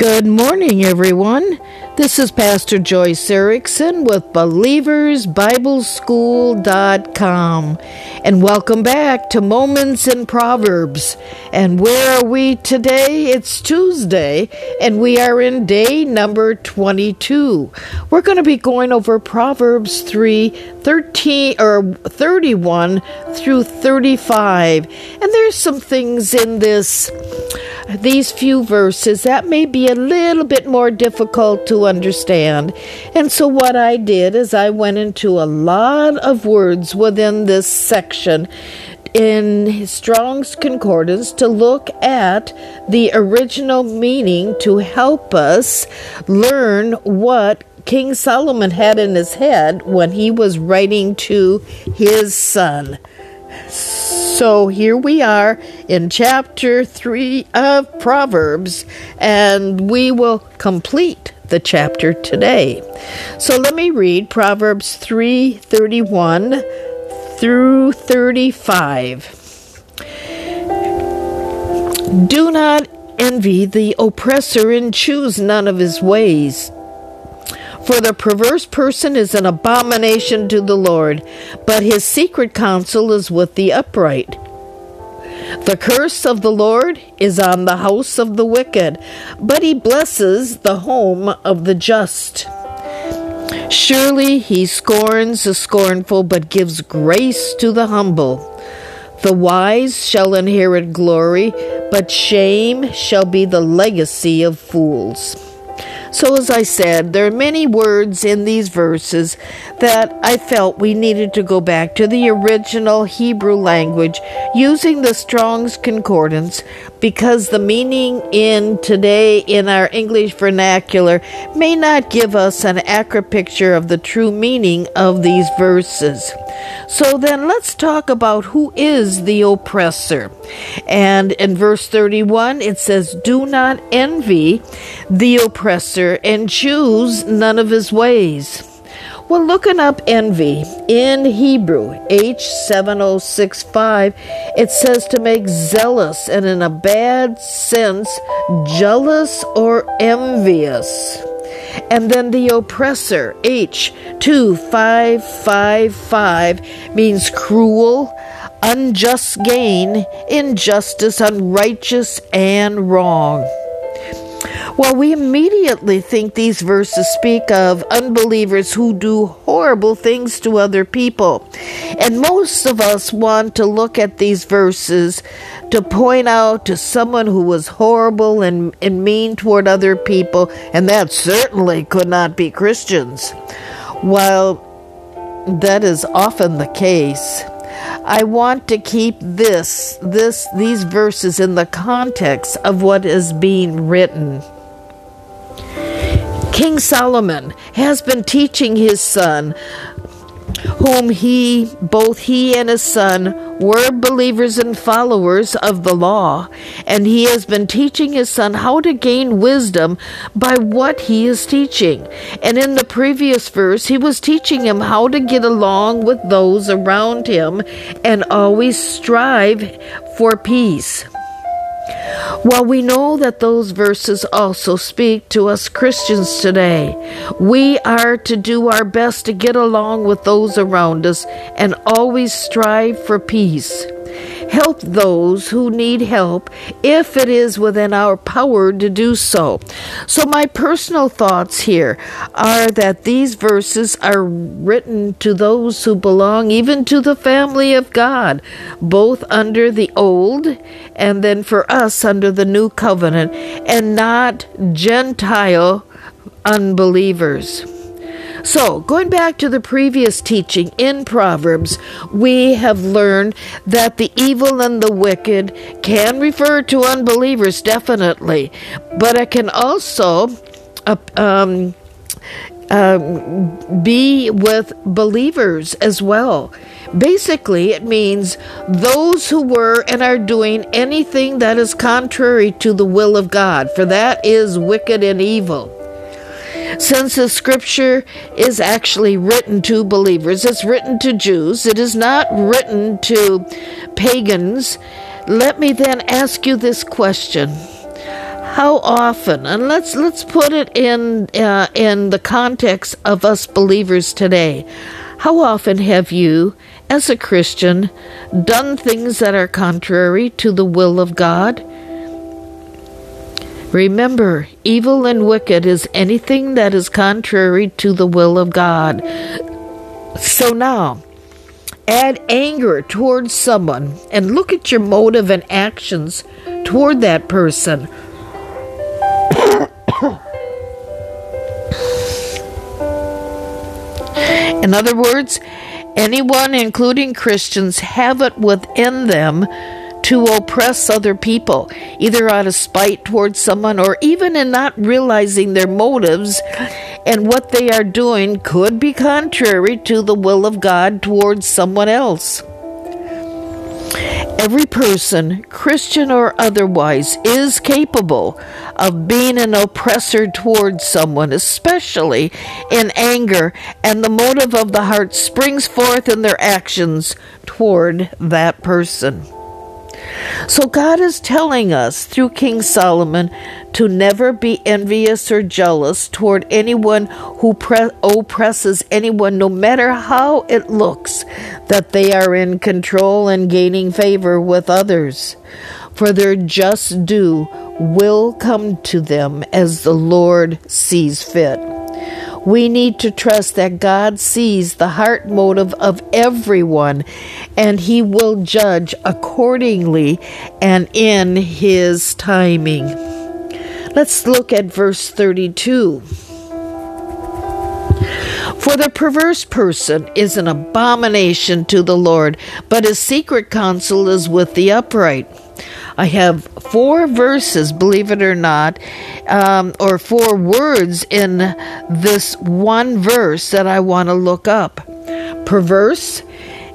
Good morning, everyone. This is Pastor Joyce Erickson with BelieversBibleSchool.com. And welcome back to Moments in Proverbs. And where are we today? It's Tuesday, and we are in day number 22. We're going to be going over Proverbs 3 13 or 31 through 35. And there's some things in this these few verses that may be a little bit more difficult to understand. And so, what I did is I went into a lot of words within this section in Strong's Concordance to look at the original meaning to help us learn what King Solomon had in his head when he was writing to his son. So here we are in chapter 3 of Proverbs, and we will complete the chapter today. So let me read Proverbs 3:31 through 35. Do not envy the oppressor and choose none of his ways. For the perverse person is an abomination to the Lord, but his secret counsel is with the upright. The curse of the Lord is on the house of the wicked, but he blesses the home of the just. Surely he scorns the scornful, but gives grace to the humble. The wise shall inherit glory, but shame shall be the legacy of fools. So, as I said, there are many words in these verses that I felt we needed to go back to the original Hebrew language using the Strong's Concordance because the meaning in today in our English vernacular may not give us an accurate picture of the true meaning of these verses. So then let's talk about who is the oppressor. And in verse 31, it says, Do not envy the oppressor and choose none of his ways. Well, looking up envy in Hebrew, H7065, it says to make zealous and in a bad sense, jealous or envious. And then the oppressor, H2555, means cruel, unjust gain, injustice, unrighteous, and wrong. Well, we immediately think these verses speak of unbelievers who do horrible things to other people. And most of us want to look at these verses to point out to someone who was horrible and, and mean toward other people, and that certainly could not be Christians. While that is often the case, I want to keep this this these verses in the context of what is being written. King Solomon has been teaching his son, whom he, both he and his son, were believers and followers of the law, and he has been teaching his son how to gain wisdom by what he is teaching. And in the previous verse, he was teaching him how to get along with those around him and always strive for peace. While we know that those verses also speak to us Christians today, we are to do our best to get along with those around us and always strive for peace help those who need help if it is within our power to do so. So, my personal thoughts here are that these verses are written to those who belong even to the family of God, both under the old and then for us under the new covenant, and not Gentile unbelievers. So, going back to the previous teaching in Proverbs, we have learned that the evil and the wicked can refer to unbelievers, definitely, but it can also uh, um, be with believers as well. Basically, it means those who were and are doing anything that is contrary to the will of God, for that is wicked and evil. Since the scripture is actually written to believers, it's written to Jews, it is not written to pagans, let me then ask you this question How often, and let's let's put it in uh, in the context of us believers today. How often have you, as a Christian, done things that are contrary to the will of God? Remember, evil and wicked is anything that is contrary to the will of God. So now, add anger towards someone and look at your motive and actions toward that person. In other words, anyone, including Christians, have it within them to oppress other people, either out of spite towards someone or even in not realizing their motives and what they are doing could be contrary to the will of God towards someone else. Every person, Christian or otherwise, is capable of being an oppressor towards someone, especially in anger, and the motive of the heart springs forth in their actions toward that person. So God is telling us through King Solomon to never be envious or jealous toward anyone who pre- oppresses anyone, no matter how it looks that they are in control and gaining favor with others. For their just due will come to them as the Lord sees fit. We need to trust that God sees the heart motive of everyone and He will judge accordingly and in His timing. Let's look at verse 32. For the perverse person is an abomination to the Lord, but his secret counsel is with the upright. I have four verses, believe it or not, um, or four words in this one verse that I want to look up. Perverse,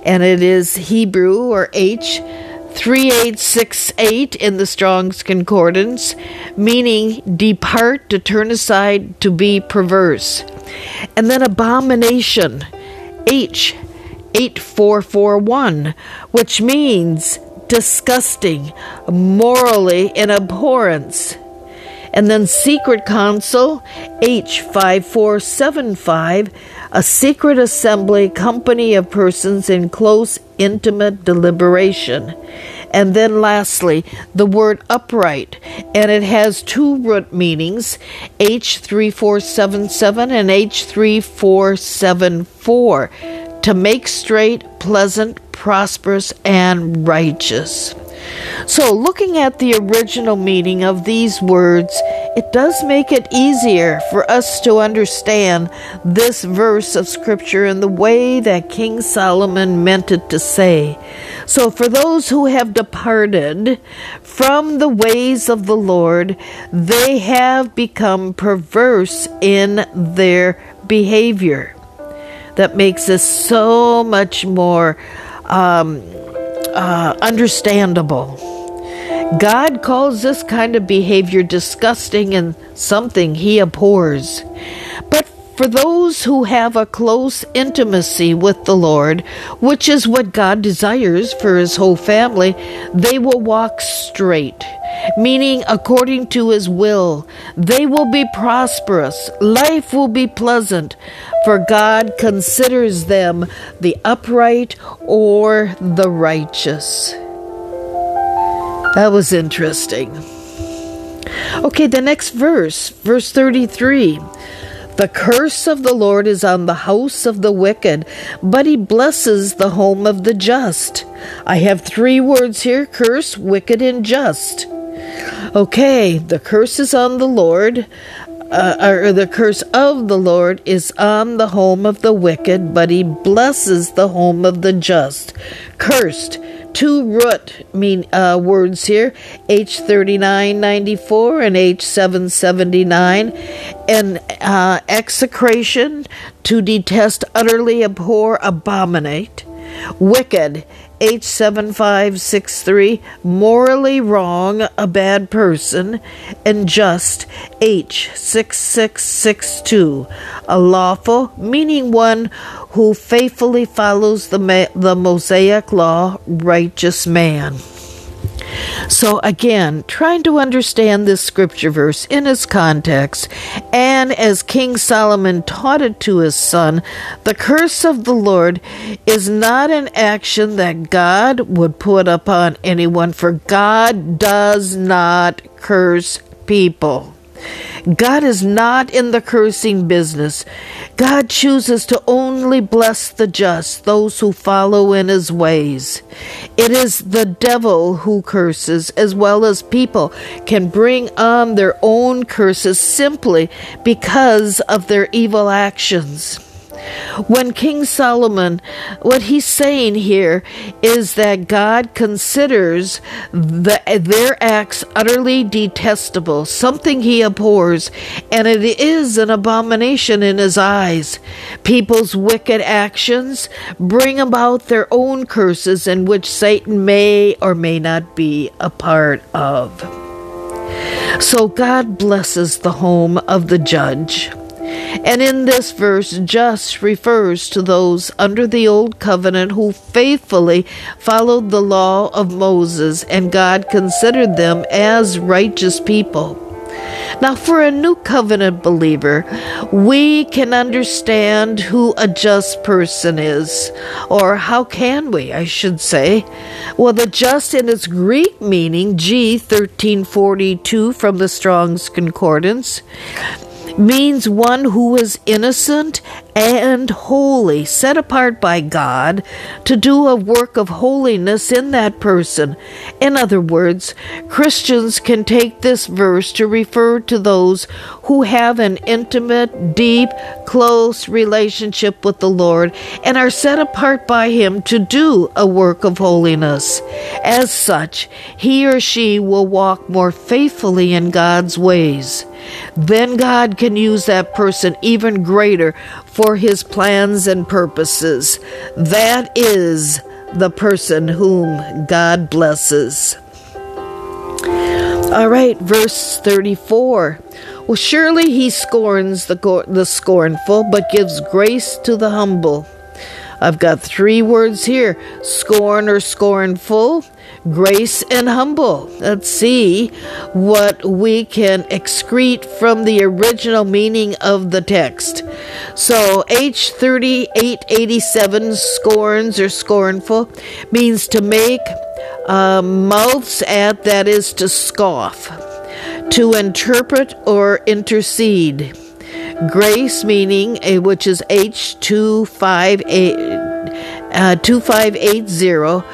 and it is Hebrew or H. 3868 in the Strong's Concordance, meaning depart, to turn aside, to be perverse. And then abomination, H 8441, which means disgusting, morally in abhorrence. And then secret counsel, H5475, a secret assembly, company of persons in close, intimate deliberation. And then lastly, the word upright, and it has two root meanings H3477 and H3474 to make straight, pleasant, prosperous, and righteous. So, looking at the original meaning of these words, it does make it easier for us to understand this verse of Scripture in the way that King Solomon meant it to say. So, for those who have departed from the ways of the Lord, they have become perverse in their behavior. That makes us so much more um, uh, understandable. God calls this kind of behavior disgusting and something he abhors. But for those who have a close intimacy with the Lord, which is what God desires for his whole family, they will walk straight, meaning according to his will. They will be prosperous. Life will be pleasant, for God considers them the upright or the righteous. That was interesting. Okay, the next verse, verse 33. The curse of the Lord is on the house of the wicked, but he blesses the home of the just. I have three words here curse, wicked, and just. Okay, the curse is on the Lord, uh, or the curse of the Lord is on the home of the wicked, but he blesses the home of the just. Cursed two root mean uh, words here H3994 and H779 and uh, execration to detest utterly abhor abominate wicked H7563 morally wrong a bad person and just H6662 a lawful meaning one who faithfully follows the, the Mosaic law, righteous man. So, again, trying to understand this scripture verse in its context, and as King Solomon taught it to his son, the curse of the Lord is not an action that God would put upon anyone, for God does not curse people. God is not in the cursing business. God chooses to only bless the just, those who follow in his ways. It is the devil who curses, as well as people can bring on their own curses simply because of their evil actions. When King Solomon, what he's saying here is that God considers the, their acts utterly detestable, something he abhors, and it is an abomination in his eyes. People's wicked actions bring about their own curses in which Satan may or may not be a part of. So God blesses the home of the judge. And in this verse, just refers to those under the old covenant who faithfully followed the law of Moses, and God considered them as righteous people. Now, for a new covenant believer, we can understand who a just person is, or how can we, I should say. Well, the just in its Greek meaning, G 1342 from the Strong's Concordance, means one who is innocent and holy, set apart by God to do a work of holiness in that person. In other words, Christians can take this verse to refer to those who have an intimate, deep, close relationship with the Lord and are set apart by Him to do a work of holiness. As such, he or she will walk more faithfully in God's ways. Then God can use that person even greater for his plans and purposes. That is the person whom God blesses. All right, verse 34. Well, surely he scorns the, the scornful, but gives grace to the humble. I've got three words here scorn or scornful, grace and humble. Let's see what we can excrete from the original meaning of the text. So, H3887 scorns or scornful means to make uh, mouths at, that is to scoff, to interpret or intercede. Grace meaning, uh, which is H258. Uh, 2580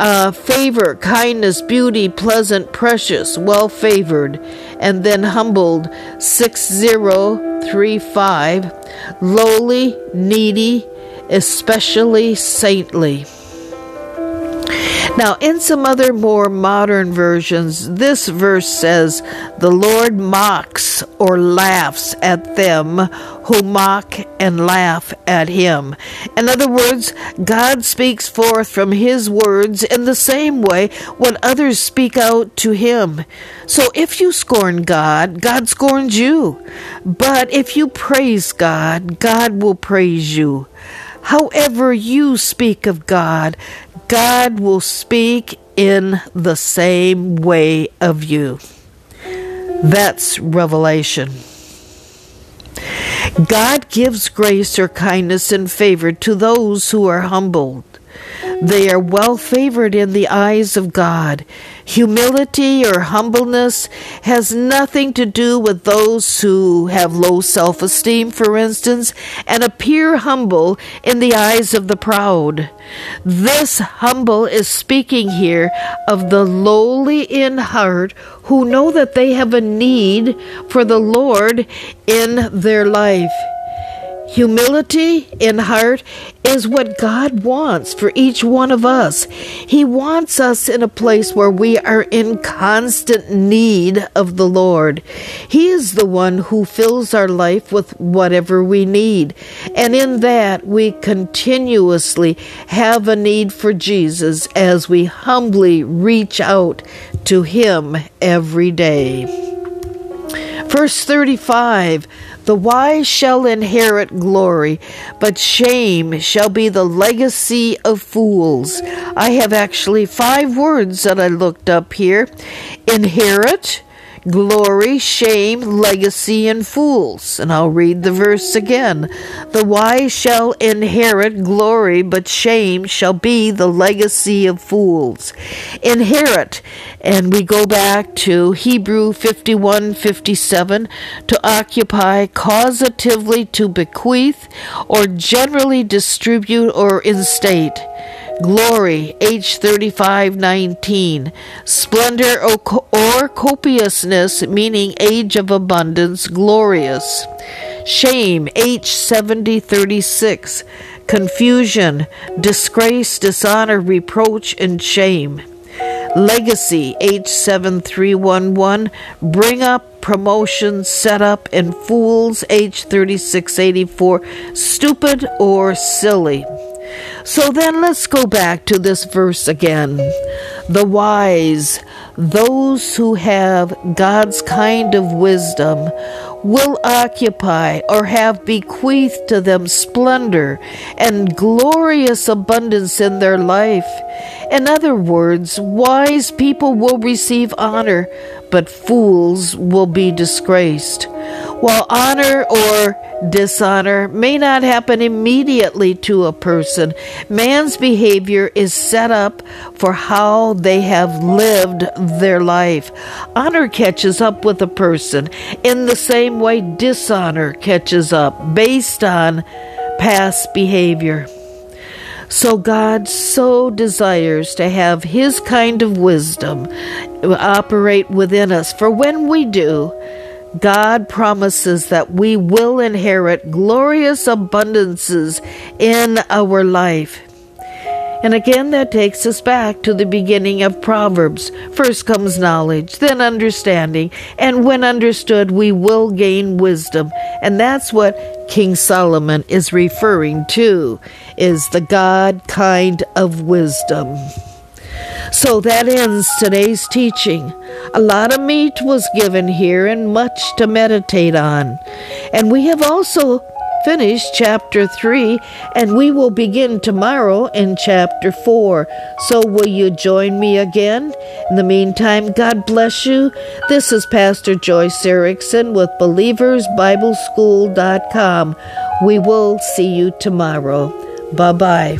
uh, favor, kindness, beauty, pleasant, precious, well favored, and then humbled 6035, lowly, needy, especially saintly. Now, in some other more modern versions, this verse says, The Lord mocks or laughs at them who mock and laugh at him. In other words, God speaks forth from his words in the same way when others speak out to him. So if you scorn God, God scorns you. But if you praise God, God will praise you. However, you speak of God, God will speak in the same way of you. That's revelation. God gives grace or kindness and favor to those who are humbled. They are well favored in the eyes of God. Humility or humbleness has nothing to do with those who have low self esteem, for instance, and appear humble in the eyes of the proud. This humble is speaking here of the lowly in heart who know that they have a need for the Lord in their life. Humility in heart is what God wants for each one of us. He wants us in a place where we are in constant need of the Lord. He is the one who fills our life with whatever we need. And in that, we continuously have a need for Jesus as we humbly reach out to Him every day. Verse 35 The wise shall inherit glory, but shame shall be the legacy of fools. I have actually five words that I looked up here inherit, glory, shame, legacy, and fools. And I'll read the verse again. The wise shall inherit glory, but shame shall be the legacy of fools. Inherit, and we go back to Hebrew 51 57 to occupy, causatively to bequeath, or generally distribute or instate. Glory, H3519. Splendor or, copiousness, meaning age of abundance, glorious. Shame, H7036. Confusion, disgrace, dishonor, reproach, and shame. Legacy, H7311. Bring up, promotion, set up, and fools, H3684. Stupid or silly. So then let's go back to this verse again. The wise, those who have God's kind of wisdom, will occupy or have bequeathed to them splendor and glorious abundance in their life. In other words, wise people will receive honor, but fools will be disgraced. While honor or dishonor may not happen immediately to a person, man's behavior is set up for how they have lived their life. Honor catches up with a person in the same way dishonor catches up based on past behavior. So God so desires to have His kind of wisdom operate within us. For when we do, God promises that we will inherit glorious abundances in our life. And again, that takes us back to the beginning of Proverbs. First comes knowledge, then understanding, and when understood, we will gain wisdom. And that's what King Solomon is referring to, is the God kind of wisdom. So that ends today's teaching. A lot of meat was given here and much to meditate on. And we have also finished chapter 3, and we will begin tomorrow in chapter 4. So, will you join me again? In the meantime, God bless you. This is Pastor Joyce Erickson with BelieversBibleSchool.com. We will see you tomorrow. Bye bye.